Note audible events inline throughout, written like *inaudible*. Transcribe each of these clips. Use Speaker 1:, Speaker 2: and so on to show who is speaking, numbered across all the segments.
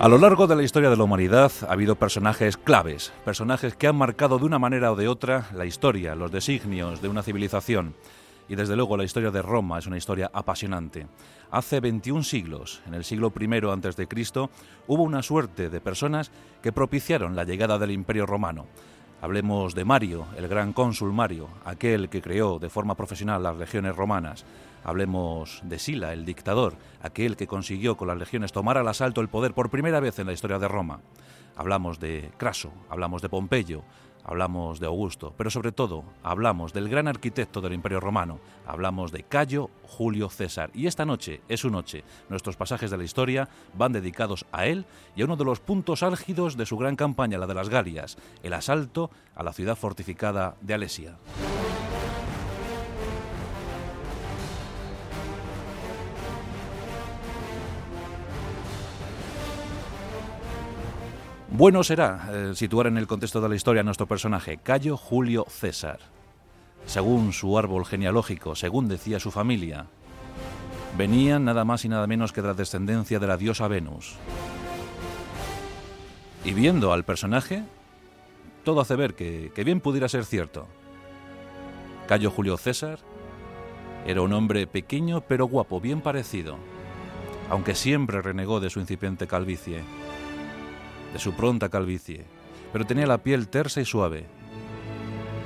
Speaker 1: A lo largo de la historia de la humanidad ha habido personajes claves, personajes que han marcado de una manera o de otra la historia, los designios de una civilización. Y desde luego la historia de Roma es una historia apasionante. Hace 21 siglos, en el siglo I Cristo, hubo una suerte de personas que propiciaron la llegada del Imperio Romano. Hablemos de Mario, el gran cónsul Mario, aquel que creó de forma profesional las legiones romanas. Hablemos de Sila, el dictador, aquel que consiguió con las legiones tomar al asalto el poder por primera vez en la historia de Roma. Hablamos de Craso, hablamos de Pompeyo, hablamos de Augusto, pero sobre todo hablamos del gran arquitecto del Imperio Romano, hablamos de Cayo Julio César. Y esta noche es su noche. Nuestros pasajes de la historia van dedicados a él y a uno de los puntos álgidos de su gran campaña, la de las Galias, el asalto a la ciudad fortificada de Alesia. Bueno será eh, situar en el contexto de la historia a nuestro personaje, Cayo Julio César. Según su árbol genealógico, según decía su familia, venía nada más y nada menos que de la descendencia de la diosa Venus. Y viendo al personaje, todo hace ver que, que bien pudiera ser cierto. Cayo Julio César era un hombre pequeño pero guapo, bien parecido, aunque siempre renegó de su incipiente calvicie de su pronta calvicie, pero tenía la piel tersa y suave.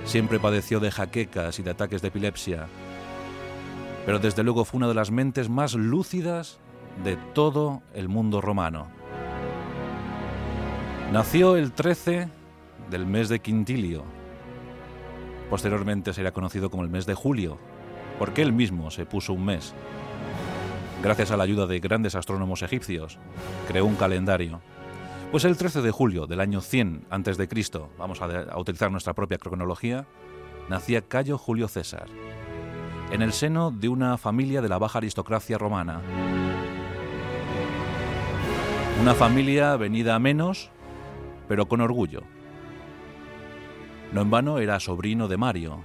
Speaker 1: Siempre padeció de jaquecas y de ataques de epilepsia, pero desde luego fue una de las mentes más lúcidas de todo el mundo romano. Nació el 13 del mes de Quintilio. Posteriormente sería conocido como el mes de julio, porque él mismo se puso un mes. Gracias a la ayuda de grandes astrónomos egipcios, creó un calendario pues el 13 de julio del año 100 a.C., vamos a, utilizar nuestra propia cronología, nacía Cayo Julio César, en el seno de una familia de la baja aristocracia romana. Una familia venida a menos, pero con orgullo. No en vano era sobrino de Mario.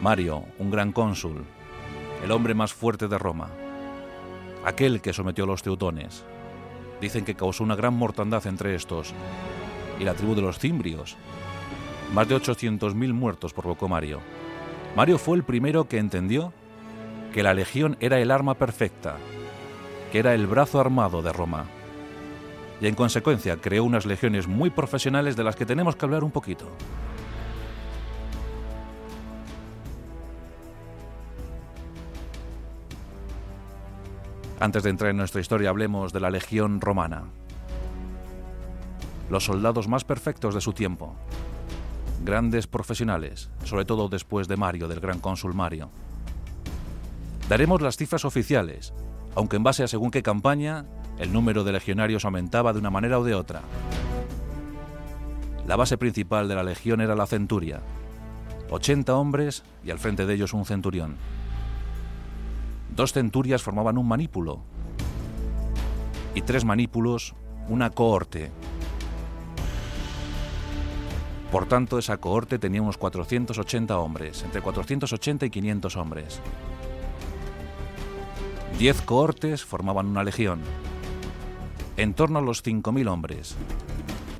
Speaker 1: Mario, un gran cónsul, el hombre más fuerte de Roma, aquel que sometió a los teutones, dicen que causó una gran mortandad entre estos y la tribu de los cimbrios. Más de 800.000 muertos provocó Mario. Mario fue el primero que entendió que la legión era el arma perfecta, que era el brazo armado de Roma. Y en consecuencia creó unas legiones muy profesionales de las que tenemos que hablar un poquito. Antes de entrar en nuestra historia, hablemos de la Legión Romana. Los soldados más perfectos de su tiempo. Grandes profesionales, sobre todo después de Mario, del gran cónsul Mario. Daremos las cifras oficiales, aunque en base a según qué campaña, el número de legionarios aumentaba de una manera o de otra. La base principal de la legión era la centuria. 80 hombres y al frente de ellos un centurión. Dos centurias formaban un manípulo y tres manípulos una cohorte. Por tanto, esa cohorte tenía unos 480 hombres, entre 480 y 500 hombres. Diez cohortes formaban una legión, en torno a los 5.000 hombres,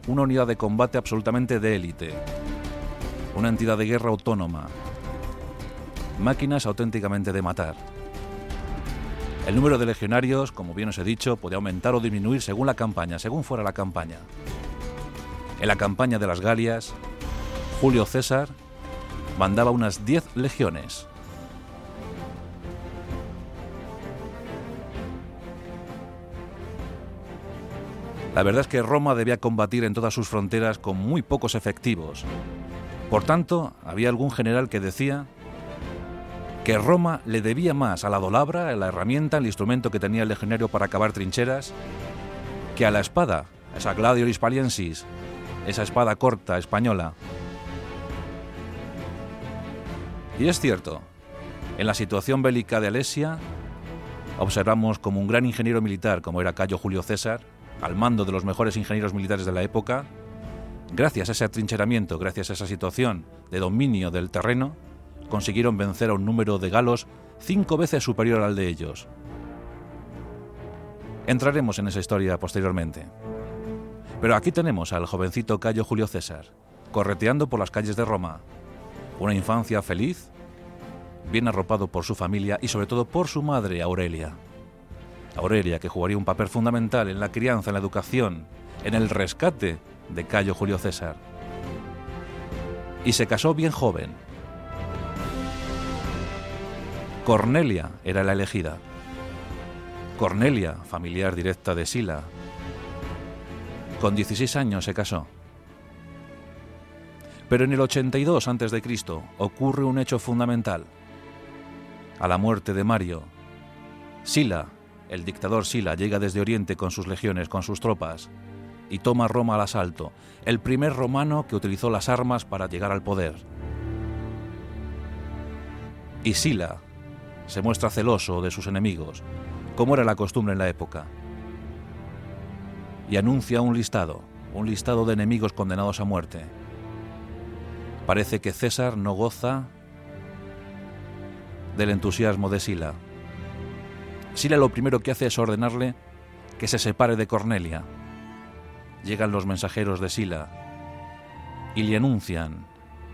Speaker 1: una unidad de combate absolutamente de élite, una entidad de guerra autónoma, máquinas auténticamente de matar. El número de legionarios, como bien os he dicho, podía aumentar o disminuir según la campaña, según fuera la campaña. En la campaña de las Galias, Julio César mandaba unas 10 legiones. La verdad es que Roma debía combatir en todas sus fronteras con muy pocos efectivos. Por tanto, había algún general que decía que Roma le debía más a la dolabra, a la herramienta, el instrumento que tenía el legionario para acabar trincheras, que a la espada, esa Gladio Hispaliensis, esa espada corta española. Y es cierto, en la situación bélica de Alesia, observamos como un gran ingeniero militar, como era Cayo Julio César, al mando de los mejores ingenieros militares de la época, gracias a ese atrincheramiento, gracias a esa situación de dominio del terreno, consiguieron vencer a un número de galos cinco veces superior al de ellos. Entraremos en esa historia posteriormente. Pero aquí tenemos al jovencito Cayo Julio César, correteando por las calles de Roma. Una infancia feliz, bien arropado por su familia y sobre todo por su madre Aurelia. Aurelia que jugaría un papel fundamental en la crianza, en la educación, en el rescate de Cayo Julio César. Y se casó bien joven. Cornelia era la elegida. Cornelia, familiar directa de Sila. Con 16 años se casó. Pero en el 82 a.C. ocurre un hecho fundamental. A la muerte de Mario, Sila, el dictador Sila, llega desde Oriente con sus legiones, con sus tropas, y toma Roma al asalto, el primer romano que utilizó las armas para llegar al poder. Y Sila se muestra celoso de sus enemigos, como era la costumbre en la época, y anuncia un listado, un listado de enemigos condenados a muerte. Parece que César no goza del entusiasmo de Sila. Sila lo primero que hace es ordenarle que se separe de Cornelia. Llegan los mensajeros de Sila y le anuncian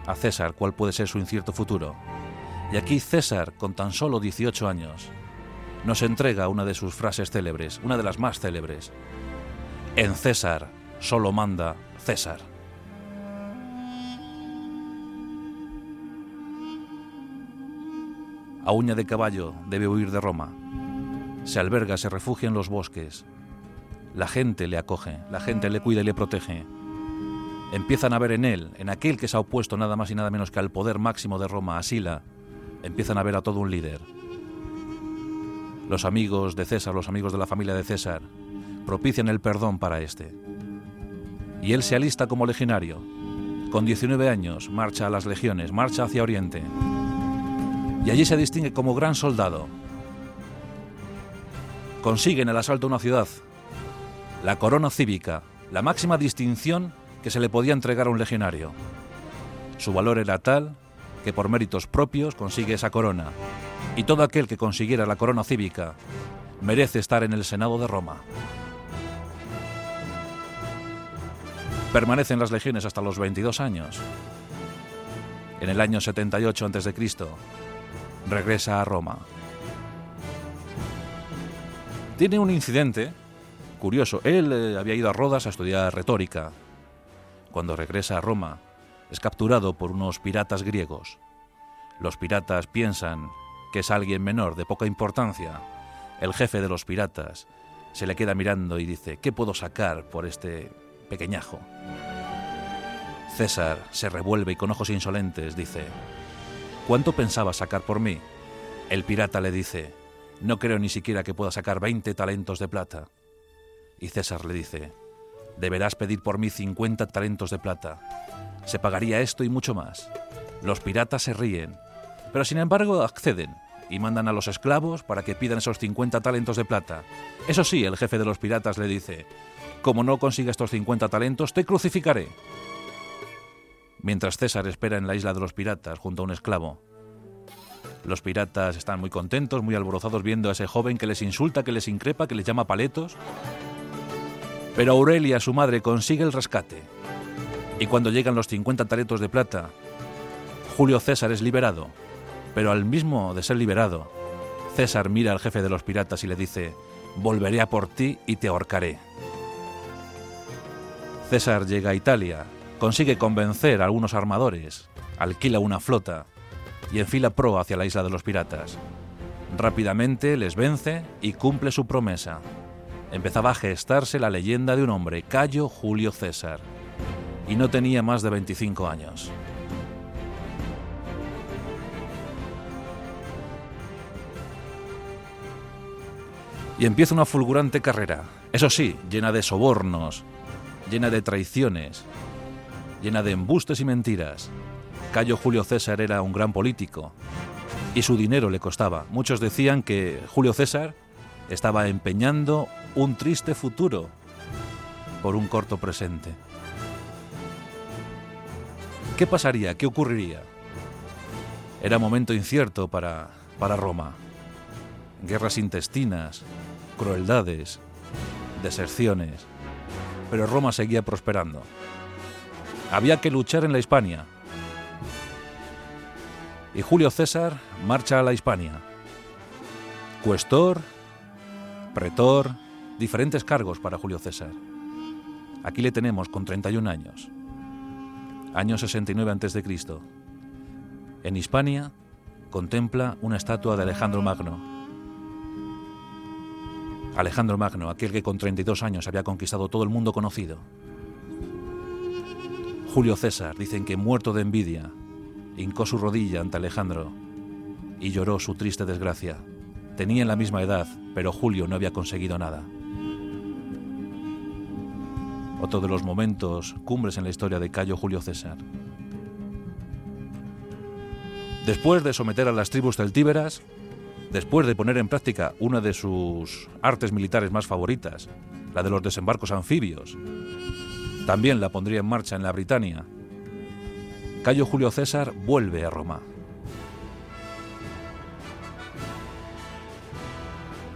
Speaker 1: a César cuál puede ser su incierto futuro. Y aquí César, con tan solo 18 años, nos entrega una de sus frases célebres, una de las más célebres. En César solo manda César. A uña de caballo debe huir de Roma. Se alberga, se refugia en los bosques. La gente le acoge, la gente le cuida y le protege. Empiezan a ver en él, en aquel que se ha opuesto nada más y nada menos que al poder máximo de Roma, a Sila, empiezan a ver a todo un líder los amigos de César, los amigos de la familia de César, propician el perdón para este. Y él se alista como legionario. Con 19 años marcha a las legiones, marcha hacia Oriente. Y allí se distingue como gran soldado. Consigue en el asalto a una ciudad la corona cívica, la máxima distinción que se le podía entregar a un legionario. Su valor era tal que por méritos propios consigue esa corona y todo aquel que consiguiera la corona cívica merece estar en el Senado de Roma. Permanece en las legiones hasta los 22 años. En el año 78 a.C., regresa a Roma. Tiene un incidente curioso. Él eh, había ido a Rodas a estudiar retórica. Cuando regresa a Roma, es capturado por unos piratas griegos. Los piratas piensan que es alguien menor, de poca importancia, el jefe de los piratas, se le queda mirando y dice, ¿qué puedo sacar por este pequeñajo? César se revuelve y con ojos insolentes dice, ¿cuánto pensaba sacar por mí? El pirata le dice, no creo ni siquiera que pueda sacar 20 talentos de plata. Y César le dice, deberás pedir por mí 50 talentos de plata. Se pagaría esto y mucho más. Los piratas se ríen pero sin embargo acceden y mandan a los esclavos para que pidan esos 50 talentos de plata. Eso sí, el jefe de los piratas le dice, como no consiga estos 50 talentos, te crucificaré. Mientras César espera en la isla de los piratas junto a un esclavo, los piratas están muy contentos, muy alborozados viendo a ese joven que les insulta, que les increpa, que les llama paletos. Pero Aurelia, su madre, consigue el rescate. Y cuando llegan los 50 talentos de plata, Julio César es liberado pero al mismo de ser liberado, César mira al jefe de los piratas y le dice, volveré a por ti y te ahorcaré. César llega a Italia, consigue convencer a algunos armadores, alquila una flota y enfila pro hacia la isla de los piratas. Rápidamente les vence y cumple su promesa. Empezaba a gestarse la leyenda de un hombre, Cayo Julio César, y no tenía más de 25 años. y empieza una fulgurante carrera, eso sí, llena de sobornos, llena de traiciones, llena de embustes y mentiras. Cayo Julio César era un gran político y su dinero le costaba. Muchos decían que Julio César estaba empeñando un triste futuro por un corto presente. ¿Qué pasaría? ¿Qué ocurriría? Era momento incierto para, para Roma. Guerras intestinas, crueldades, deserciones, pero Roma seguía prosperando. Había que luchar en la Hispania. Y Julio César marcha a la Hispania. Cuestor, pretor, diferentes cargos para Julio César. Aquí le tenemos con 31 años. Año 69 a.C. En Hispania contempla una estatua de Alejandro Magno. Alejandro Magno, aquel que con 32 años había conquistado todo el mundo conocido. Julio César, dicen que muerto de envidia, hincó su rodilla ante Alejandro y lloró su triste desgracia. Tenían la misma edad, pero Julio no había conseguido nada. Otro de los momentos cumbres en la historia de Cayo Julio César. Después de someter a las tribus celtíberas, después de poner en práctica una de sus artes militares más favoritas, la de los desembarcos anfibios, también la pondría en marcha en la Britania. Cayo Julio César vuelve a Roma.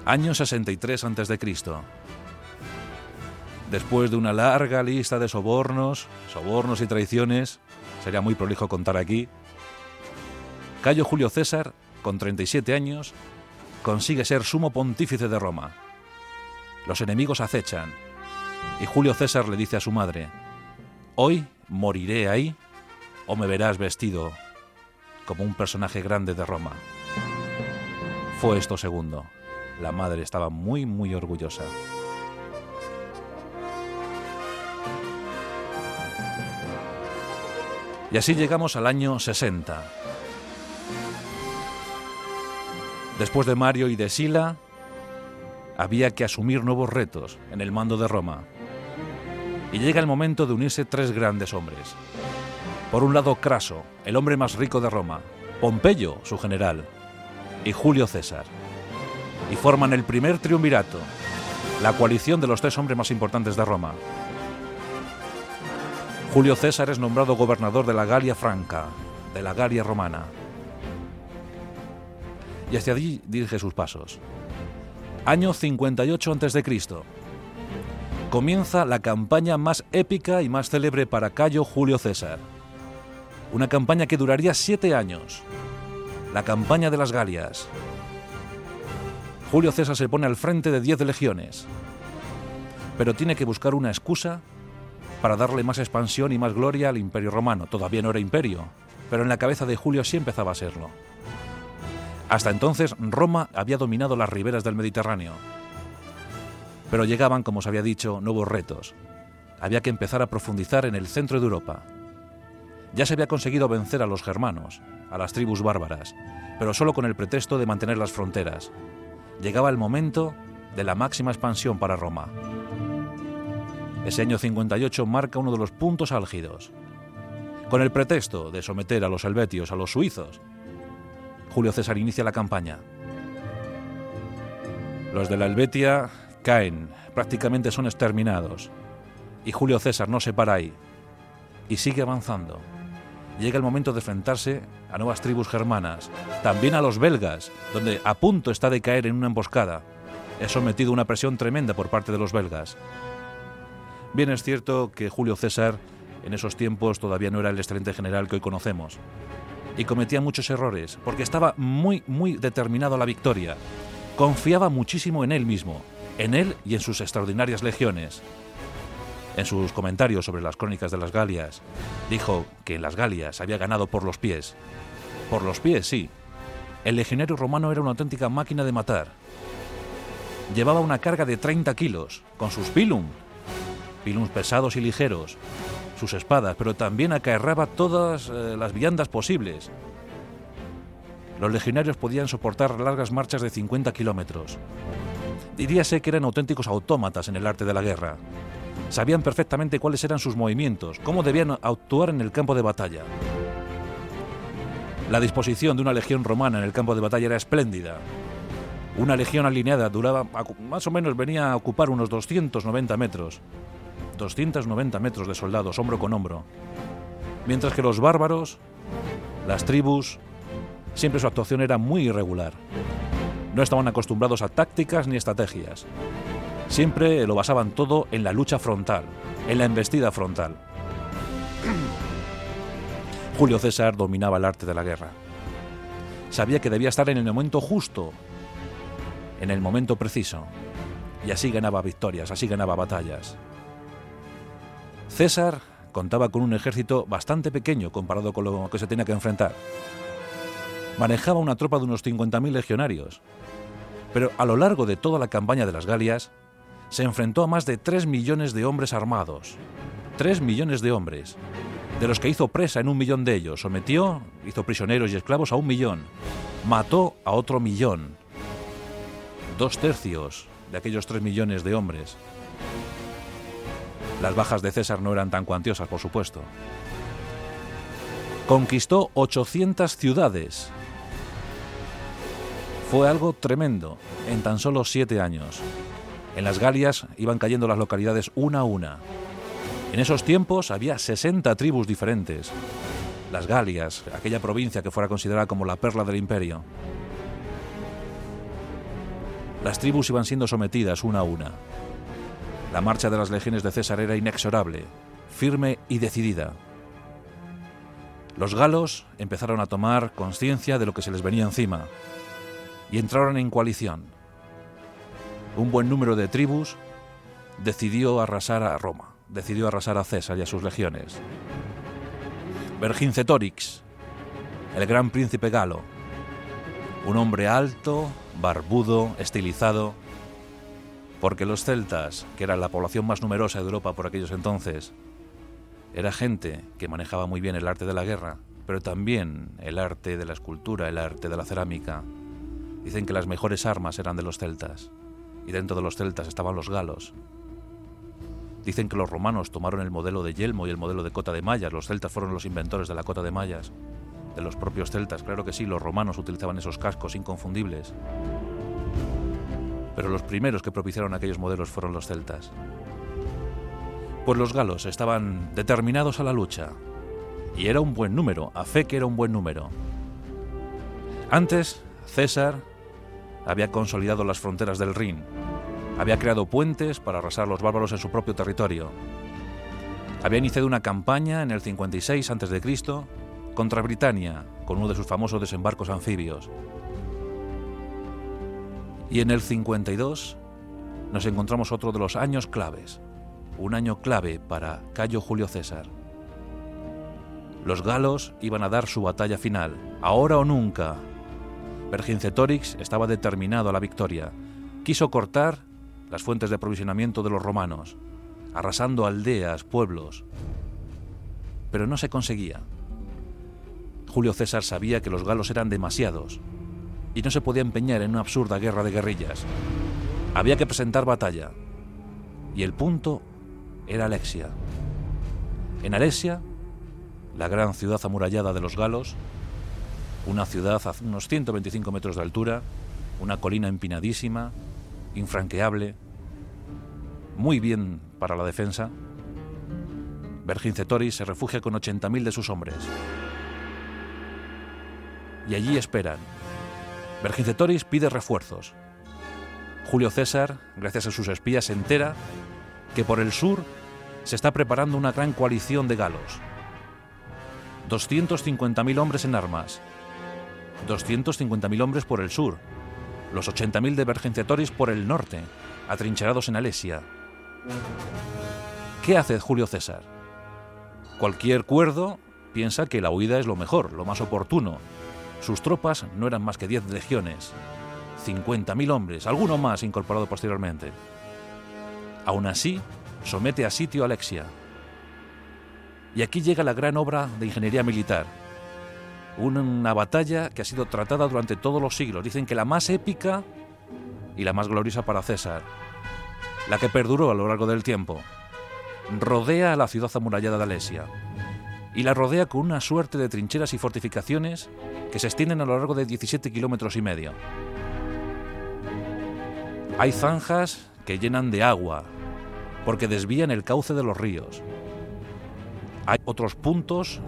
Speaker 1: Año 63 a.C. Después de una larga lista de sobornos, sobornos y traiciones, sería muy prolijo contar aquí, Cayo Julio César, con 37 años, consigue ser sumo pontífice de Roma. Los enemigos acechan y Julio César le dice a su madre, hoy moriré ahí o me verás vestido como un personaje grande de Roma. Fue esto segundo. La madre estaba muy, muy orgullosa. Y así llegamos al año 60. Después de Mario y de Sila, había que asumir nuevos retos en el mando de Roma. Y llega el momento de unirse tres grandes hombres. Por un lado, Craso, el hombre más rico de Roma, Pompeyo, su general, y Julio César. Y forman el primer triunvirato, la coalición de los tres hombres más importantes de Roma. Julio César es nombrado gobernador de la Galia Franca, de la Galia Romana y hacia allí dirige sus pasos. Año 58 a.C. Comienza la campaña más épica y más célebre para Cayo Julio César. Una campaña que duraría siete años. La campaña de las Galias. Julio César se pone al frente de diez legiones, pero tiene que buscar una excusa para darle más expansión y más gloria al imperio romano. Todavía no era imperio, pero en la cabeza de Julio sí empezaba a serlo. Hasta entonces Roma había dominado las riberas del Mediterráneo. Pero llegaban, como os había dicho, nuevos retos. Había que empezar a profundizar en el centro de Europa. Ya se había conseguido vencer a los germanos, a las tribus bárbaras, pero solo con el pretexto de mantener las fronteras. Llegaba el momento de la máxima expansión para Roma. Ese año 58 marca uno de los puntos álgidos. Con el pretexto de someter a los helvetios a los suizos Julio César inicia la campaña. Los de la Helvetia caen, prácticamente son exterminados. Y Julio César no se para ahí. Y sigue avanzando. Llega el momento de enfrentarse a nuevas tribus germanas, también a los belgas, donde a punto está de caer en una emboscada. Es sometido a una presión tremenda por parte de los belgas. Bien es cierto que Julio César en esos tiempos todavía no era el excelente general que hoy conocemos y cometía muchos errores porque estaba muy, muy determinado a la victoria. Confiaba muchísimo en él mismo, en él y en sus extraordinarias legiones. En sus comentarios sobre las crónicas de las Galias, dijo que en las Galias había ganado por los pies. Por los pies, sí. El legionario romano era una auténtica máquina de matar. Llevaba una carga de 30 kilos, con sus pilum, pilums pesados y ligeros, sus espadas, pero también acarreaba todas eh, las viandas posibles. Los legionarios podían soportar largas marchas de 50 kilómetros. Diríase que eran auténticos autómatas en el arte de la guerra. Sabían perfectamente cuáles eran sus movimientos, cómo debían actuar en el campo de batalla. La disposición de una legión romana en el campo de batalla era espléndida. Una legión alineada duraba más o menos venía a ocupar unos 290 metros, 290 metros de soldados hombro con hombro, mientras que los bárbaros, las tribus, siempre su actuación era muy irregular. No estaban acostumbrados a tácticas ni estrategias. Siempre lo basaban todo en la lucha frontal, en la embestida frontal. *clears throat* Julio César dominaba el arte de la guerra. Sabía que debía estar en el momento justo, en el momento preciso, y así ganaba victorias, así ganaba batallas. César contaba con un ejército bastante pequeño comparado con lo que se tenía que enfrentar. Manejaba una tropa de unos 50.000 legionarios, pero a lo largo de toda la campaña de las Galias se enfrentó a más de 3 millones de hombres armados. 3 millones de hombres, de los que hizo presa en un millón de ellos, sometió, hizo prisioneros y esclavos a un millón, mató a otro millón. Dos tercios de aquellos 3 millones de hombres. Las bajas de César no eran tan cuantiosas, por supuesto. Conquistó 800 ciudades. Fue algo tremendo en tan solo siete años. En las Galias iban cayendo las localidades una a una. En esos tiempos había 60 tribus diferentes. Las Galias, aquella provincia que fuera considerada como la perla del imperio. Las tribus iban siendo sometidas una a una. La marcha de las legiones de César era inexorable, firme y decidida. Los galos empezaron a tomar conciencia de lo que se les venía encima y entraron en coalición. Un buen número de tribus decidió arrasar a Roma, decidió arrasar a César y a sus legiones. Vercingetorix, el gran príncipe galo, un hombre alto, barbudo, estilizado, porque los celtas, que eran la población más numerosa de Europa por aquellos entonces, era gente que manejaba muy bien el arte de la guerra, pero también el arte de la escultura, el arte de la cerámica. Dicen que las mejores armas eran de los celtas, y dentro de los celtas estaban los galos. Dicen que los romanos tomaron el modelo de yelmo y el modelo de cota de mallas, los celtas fueron los inventores de la cota de mallas, de los propios celtas, claro que sí, los romanos utilizaban esos cascos inconfundibles. Pero los primeros que propiciaron aquellos modelos fueron los celtas. Pues los galos estaban determinados a la lucha. Y era un buen número, a fe que era un buen número. Antes, César había consolidado las fronteras del Rin, había creado puentes para arrasar los bárbaros en su propio territorio. Había iniciado una campaña en el 56 a.C. contra Britania, con uno de sus famosos desembarcos anfibios. Y en el 52 nos encontramos otro de los años claves, un año clave para Cayo Julio César. Los galos iban a dar su batalla final, ahora o nunca. Vercingetorix estaba determinado a la victoria. Quiso cortar las fuentes de aprovisionamiento de los romanos, arrasando aldeas, pueblos. Pero no se conseguía. Julio César sabía que los galos eran demasiados y no se podía empeñar en una absurda guerra de guerrillas. Había que presentar batalla. Y el punto era Alexia. En Alexia, la gran ciudad amurallada de los galos, una ciudad a unos 125 metros de altura, una colina empinadísima, infranqueable, muy bien para la defensa, Vercingetorix se refugia con 80.000 de sus hombres. Y allí esperan, Vercingetorix pide refuerzos. Julio César, gracias a sus espías, se entera que por el sur se está preparando una gran coalición de galos. 250.000 hombres en armas. 250.000 hombres por el sur. Los 80.000 de Vercingetorix por el norte, atrincherados en Alesia. ¿Qué hace Julio César? Cualquier cuerdo piensa que la huida es lo mejor, lo más oportuno, sus tropas no eran más que 10 legiones, 50.000 hombres, alguno más incorporado posteriormente. Aún así, somete a sitio Alexia. Y aquí llega la gran obra de ingeniería militar. Una batalla que ha sido tratada durante todos los siglos. Dicen que la más épica y la más gloriosa para César. La que perduró a lo largo del tiempo. Rodea a la ciudad amurallada de Alesia y la rodea con una suerte de trincheras y fortificaciones que se extienden a lo largo de 17 kilómetros y medio. Hay zanjas que llenan de agua, porque desvían el cauce de los ríos. Hay otros puntos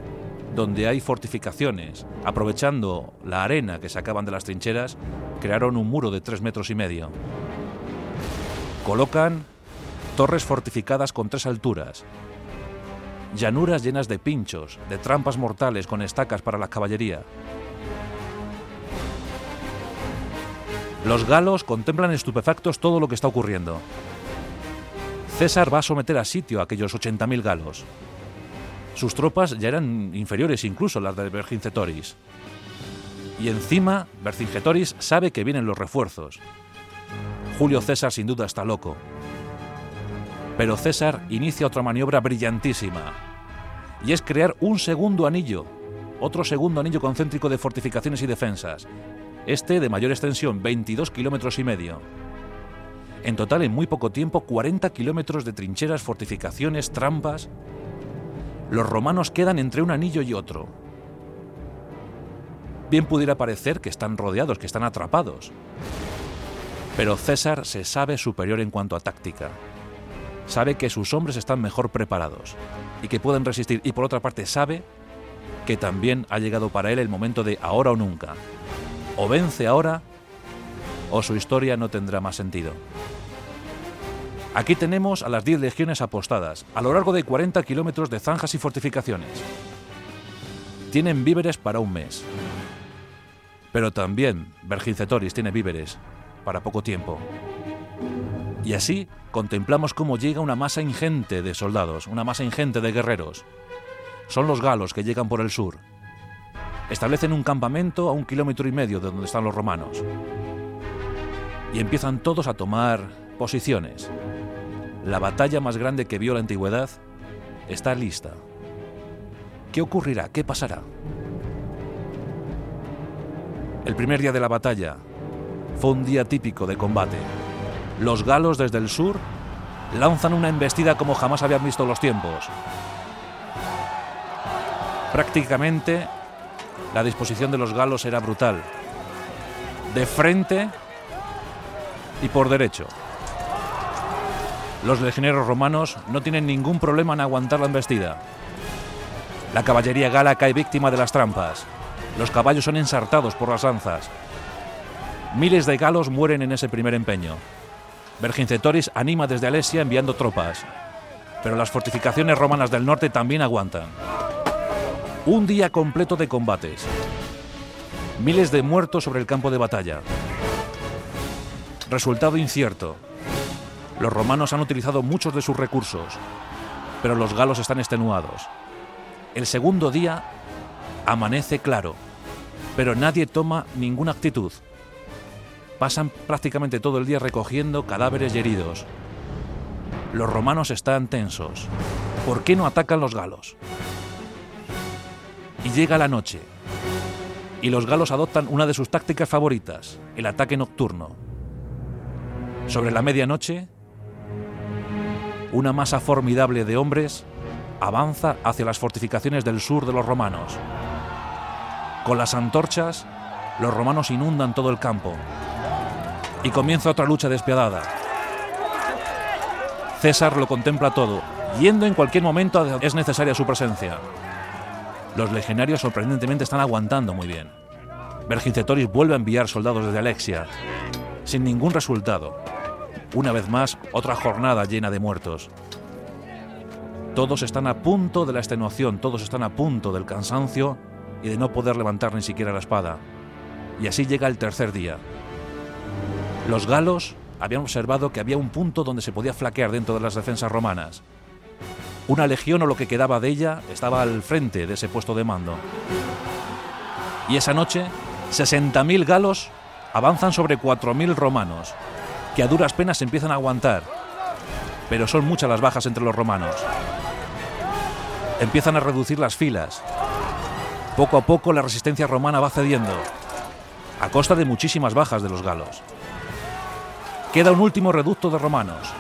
Speaker 1: donde hay fortificaciones. Aprovechando la arena que sacaban de las trincheras, crearon un muro de tres metros y medio. Colocan torres fortificadas con tres alturas, llanuras llenas de pinchos, de trampas mortales con estacas para la caballería. Los galos contemplan estupefactos todo lo que está ocurriendo. César va a someter a sitio a aquellos 80.000 galos. Sus tropas ya eran inferiores incluso a las de Vercingetoris. Y encima, Vercingetoris sabe que vienen los refuerzos. Julio César sin duda está loco. Pero César inicia otra maniobra brillantísima. Y es crear un segundo anillo, otro segundo anillo concéntrico de fortificaciones y defensas. Este de mayor extensión, 22 kilómetros y medio. En total, en muy poco tiempo, 40 kilómetros de trincheras, fortificaciones, trampas. Los romanos quedan entre un anillo y otro. Bien pudiera parecer que están rodeados, que están atrapados. Pero César se sabe superior en cuanto a táctica. Sabe que sus hombres están mejor preparados y que pueden resistir. Y por otra parte sabe que también ha llegado para él el momento de ahora o nunca. O vence ahora o su historia no tendrá más sentido. Aquí tenemos a las 10 legiones apostadas, a lo largo de 40 kilómetros de zanjas y fortificaciones. Tienen víveres para un mes. Pero también Vergingetoris tiene víveres para poco tiempo. Y así contemplamos cómo llega una masa ingente de soldados, una masa ingente de guerreros. Son los galos que llegan por el sur. Establecen un campamento a un kilómetro y medio de donde están los romanos y empiezan todos a tomar posiciones. La batalla más grande que vio la antigüedad está lista. ¿Qué ocurrirá? ¿Qué pasará? El primer día de la batalla fue un día típico de combate. Los galos desde el sur lanzan una embestida como jamás habían visto los tiempos. Prácticamente la disposición de los galos era brutal. De frente y por derecho. Los legioneros romanos no tienen ningún problema en aguantar la embestida. La caballería gala cae víctima de las trampas. Los caballos son ensartados por las lanzas. Miles de galos mueren en ese primer empeño. Vergingetoris anima desde Alesia enviando tropas. Pero las fortificaciones romanas del norte también aguantan. Un día completo de combates. Miles de muertos sobre el campo de batalla. Resultado incierto. Los romanos han utilizado muchos de sus recursos, pero los galos están extenuados. El segundo día amanece claro, pero nadie toma ninguna actitud. Pasan prácticamente todo el día recogiendo cadáveres y heridos. Los romanos están tensos. ¿Por qué no atacan los galos? Y llega la noche. Y los galos adoptan una de sus tácticas favoritas, el ataque nocturno. Sobre la medianoche, una masa formidable de hombres avanza hacia las fortificaciones del sur de los romanos. Con las antorchas, los romanos inundan todo el campo. Y comienza otra lucha despiadada. César lo contempla todo, yendo en cualquier momento es necesaria su presencia. Los legionarios sorprendentemente están aguantando muy bien. Vergingetoris vuelve a enviar soldados desde Alexia, sin ningún resultado. Una vez más, otra jornada llena de muertos. Todos están a punto de la extenuación, todos están a punto del cansancio y de no poder levantar ni siquiera la espada. Y así llega el tercer día. Los galos habían observado que había un punto donde se podía flaquear dentro de las defensas romanas. Una legión o lo que quedaba de ella estaba al frente de ese puesto de mando. Y esa noche, 60.000 galos avanzan sobre 4.000 romanos, que a duras penas empiezan a aguantar. Pero son muchas las bajas entre los romanos. Empiezan a reducir las filas. Poco a poco la resistencia romana va cediendo, a costa de muchísimas bajas de los galos. Queda un último reducto de romanos.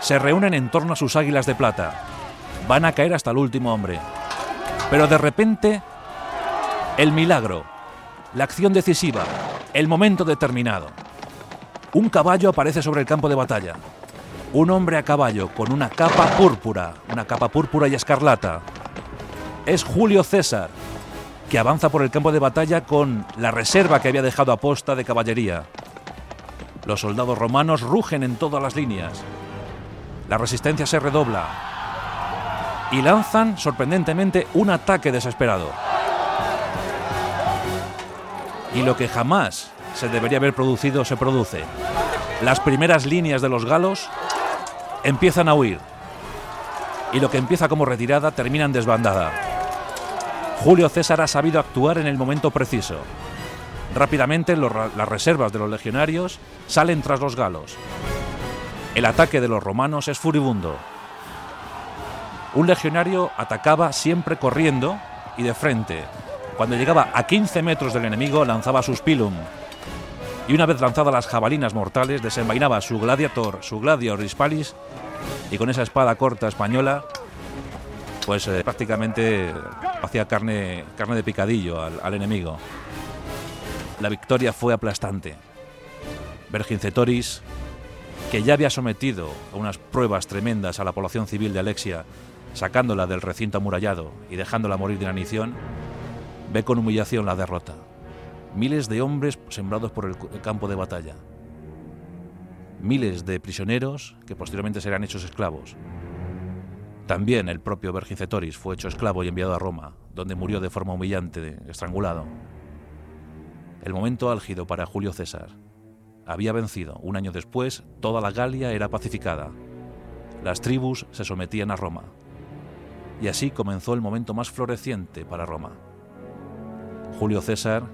Speaker 1: Se reúnen en torno a sus águilas de plata. Van a caer hasta el último hombre. Pero de repente, el milagro, la acción decisiva, el momento determinado. Un caballo aparece sobre el campo de batalla. Un hombre a caballo con una capa púrpura, una capa púrpura y escarlata. Es Julio César, que avanza por el campo de batalla con la reserva que había dejado a posta de caballería. Los soldados romanos rugen en todas las líneas. La resistencia se redobla y lanzan sorprendentemente un ataque desesperado. Y lo que jamás se debería haber producido se produce. Las primeras líneas de los galos empiezan a huir. Y lo que empieza como retirada termina en desbandada. Julio César ha sabido actuar en el momento preciso. Rápidamente las reservas de los legionarios salen tras los galos. El ataque de los romanos es furibundo. Un legionario atacaba siempre corriendo y de frente. Cuando llegaba a 15 metros del enemigo lanzaba su spilum. Y una vez lanzadas las jabalinas mortales, desenvainaba su gladiator, su gladior hispalis, y con esa espada corta española, pues eh, prácticamente hacía carne, carne de picadillo al enemigo. La victoria fue aplastante. Vergingetoris, que ya había sometido a unas pruebas tremendas a la población civil de Alexia, sacándola del recinto amurallado y dejándola morir de inanición, ve con humillación la derrota. Miles de hombres sembrados por el campo de batalla. Miles de prisioneros que posteriormente serán hechos esclavos. También el propio Vergingetoris fue hecho esclavo y enviado a Roma, donde murió de forma humillante, estrangulado el momento álgido para Julio César. Había vencido. Un año después, toda la Galia era pacificada. Las tribus se sometían a Roma. Y así comenzó el momento más floreciente para Roma. Julio César,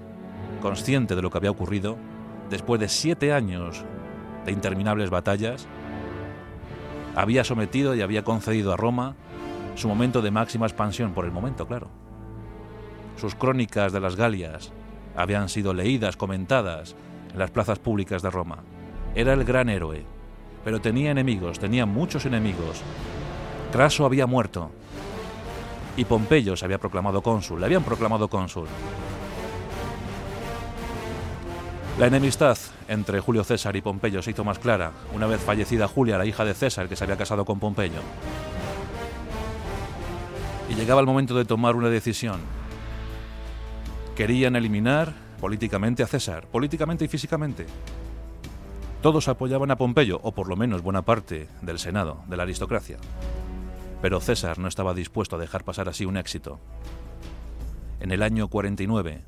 Speaker 1: consciente de lo que había ocurrido, después de siete años de interminables batallas, había sometido y había concedido a Roma su momento de máxima expansión por el momento, claro. Sus crónicas de las Galias, habían sido leídas, comentadas en las plazas públicas de Roma. Era el gran héroe, pero tenía enemigos, tenía muchos enemigos. Craso había muerto y Pompeyo se había proclamado cónsul, le habían proclamado cónsul. La enemistad entre Julio César y Pompeyo se hizo más clara una vez fallecida Julia, la hija de César, que se había casado con Pompeyo. Y llegaba el momento de tomar una decisión. Querían eliminar políticamente a César, políticamente y físicamente. Todos apoyaban a Pompeyo, o por lo menos buena parte del Senado, de la aristocracia. Pero César no estaba dispuesto a dejar pasar así un éxito. En el año 49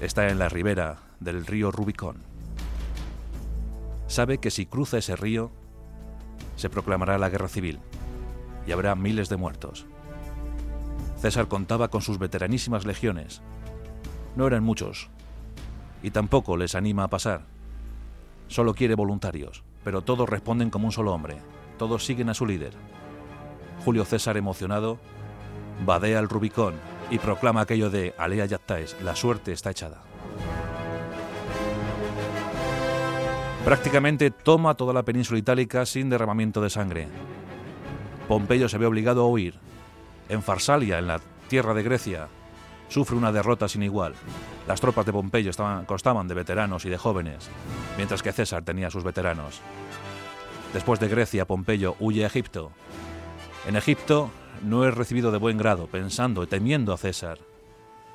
Speaker 1: está en la ribera del río Rubicón. Sabe que si cruza ese río, se proclamará la guerra civil y habrá miles de muertos. César contaba con sus veteranísimas legiones, no eran muchos. Y tampoco les anima a pasar. Solo quiere voluntarios, pero todos responden como un solo hombre. Todos siguen a su líder. Julio César, emocionado, vadea el Rubicón y proclama aquello de Alea Yactaes, la suerte está echada. Prácticamente toma toda la península itálica sin derramamiento de sangre. Pompeyo se ve obligado a huir. En Farsalia, en la tierra de Grecia, sufre una derrota sin igual. Las tropas de Pompeyo estaban, constaban de veteranos y de jóvenes, mientras que César tenía sus veteranos. Después de Grecia, Pompeyo huye a Egipto. En Egipto no es recibido de buen grado, pensando y temiendo a César.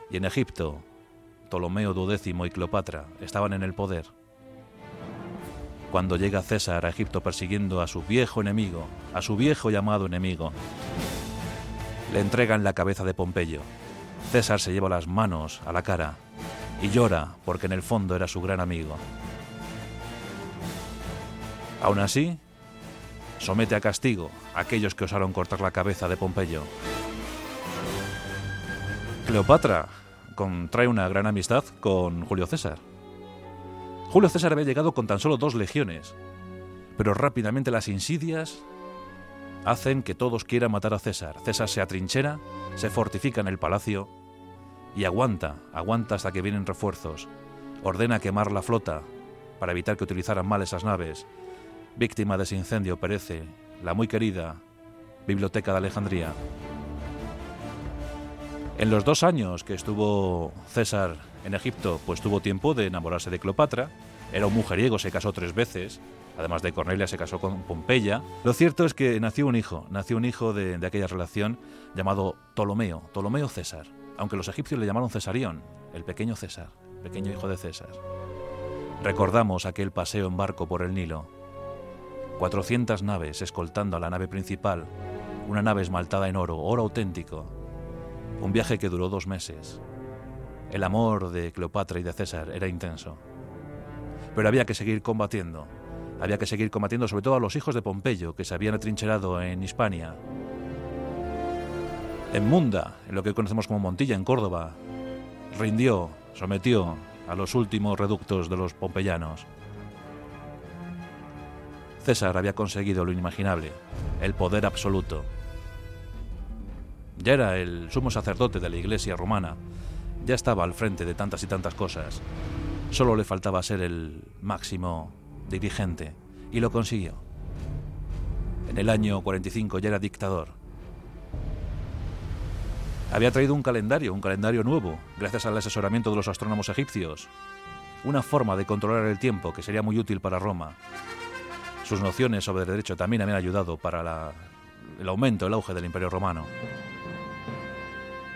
Speaker 1: Y en Egipto, Ptolomeo XII y Cleopatra estaban en el poder. Cuando llega César a Egipto persiguiendo a su viejo enemigo, a su viejo llamado enemigo, le entregan la cabeza de Pompeyo, César se lleva las manos a la cara y llora porque en el fondo era su gran amigo. Aún así, somete a castigo a aquellos que osaron cortar la cabeza de Pompeyo. Cleopatra contrae una gran amistad con Julio César. Julio César había llegado con tan solo dos legiones, pero rápidamente las insidias hacen que todos quieran matar a César. César se atrinchera, se fortifica en el palacio y aguanta, aguanta hasta que vienen refuerzos. Ordena quemar la flota para evitar que utilizaran mal esas naves. Víctima de ese incendio perece la muy querida Biblioteca de Alejandría. En los dos años que estuvo César en Egipto, pues tuvo tiempo de enamorarse de Cleopatra. Era un mujeriego, se casó tres veces. Además de Cornelia, se casó con Pompeya. Lo cierto es que nació un hijo, nació un hijo de, de aquella relación llamado Ptolomeo, Ptolomeo César aunque los egipcios le llamaron Cesarión, el pequeño César, pequeño hijo de César. Recordamos aquel paseo en barco por el Nilo. 400 naves escoltando a la nave principal, una nave esmaltada en oro, oro auténtico. Un viaje que duró dos meses. El amor de Cleopatra y de César era intenso. Pero había que seguir combatiendo. Había que seguir combatiendo sobre todo a los hijos de Pompeyo, que se habían atrincherado en Hispania. En Munda, en lo que conocemos como Montilla, en Córdoba, rindió, sometió a los últimos reductos de los pompeyanos. César había conseguido lo inimaginable, el poder absoluto. Ya era el sumo sacerdote de la iglesia romana, ya estaba al frente de tantas y tantas cosas. Solo le faltaba ser el máximo dirigente, y lo consiguió. En el año 45 ya era dictador. Había traído un calendario, un calendario nuevo, gracias al asesoramiento de los astrónomos egipcios. Una forma de controlar el tiempo que sería muy útil para Roma. Sus nociones sobre el derecho también habían ayudado para el aumento, el auge del Imperio Romano.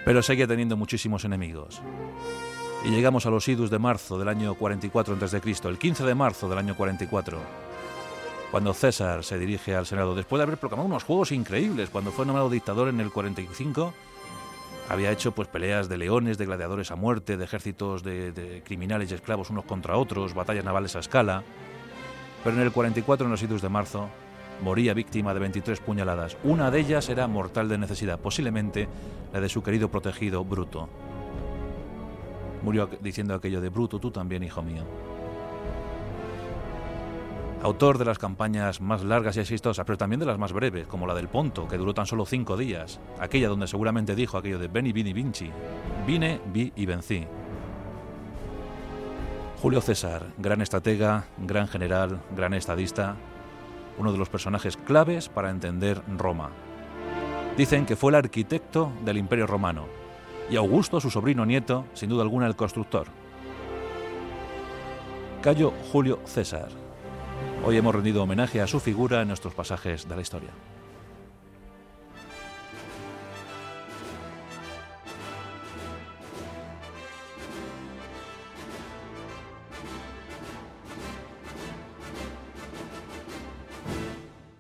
Speaker 1: Pero seguía teniendo muchísimos enemigos. Y llegamos a los idus de marzo del año 44 a.C., el 15 de marzo del año 44, cuando César se dirige al Senado, después de haber proclamado unos juegos increíbles, cuando fue nombrado dictador en el 45, había hecho pues peleas de leones, de gladiadores a muerte, de ejércitos de, criminales y esclavos unos contra otros, batallas navales a escala. Pero en el 44, en los idus de marzo, moría víctima de 23 puñaladas. Una de ellas era mortal de necesidad, posiblemente la de su querido protegido Bruto. Murió diciendo aquello de Bruto, tú también, hijo mío. Autor de las campañas más largas y exitosas, pero también de las más breves, como la del Ponto, que duró tan solo cinco días, aquella donde seguramente dijo aquello de Beni, Vini, Vinci. Vine, vi y vencí. Julio César, gran estratega, gran general, gran estadista, uno de los personajes claves para entender Roma. Dicen que fue el arquitecto del Imperio Romano y Augusto, su sobrino nieto, sin duda alguna el constructor. Cayo Julio César. Hoy hemos rendido homenaje a su figura en nuestros pasajes de la historia.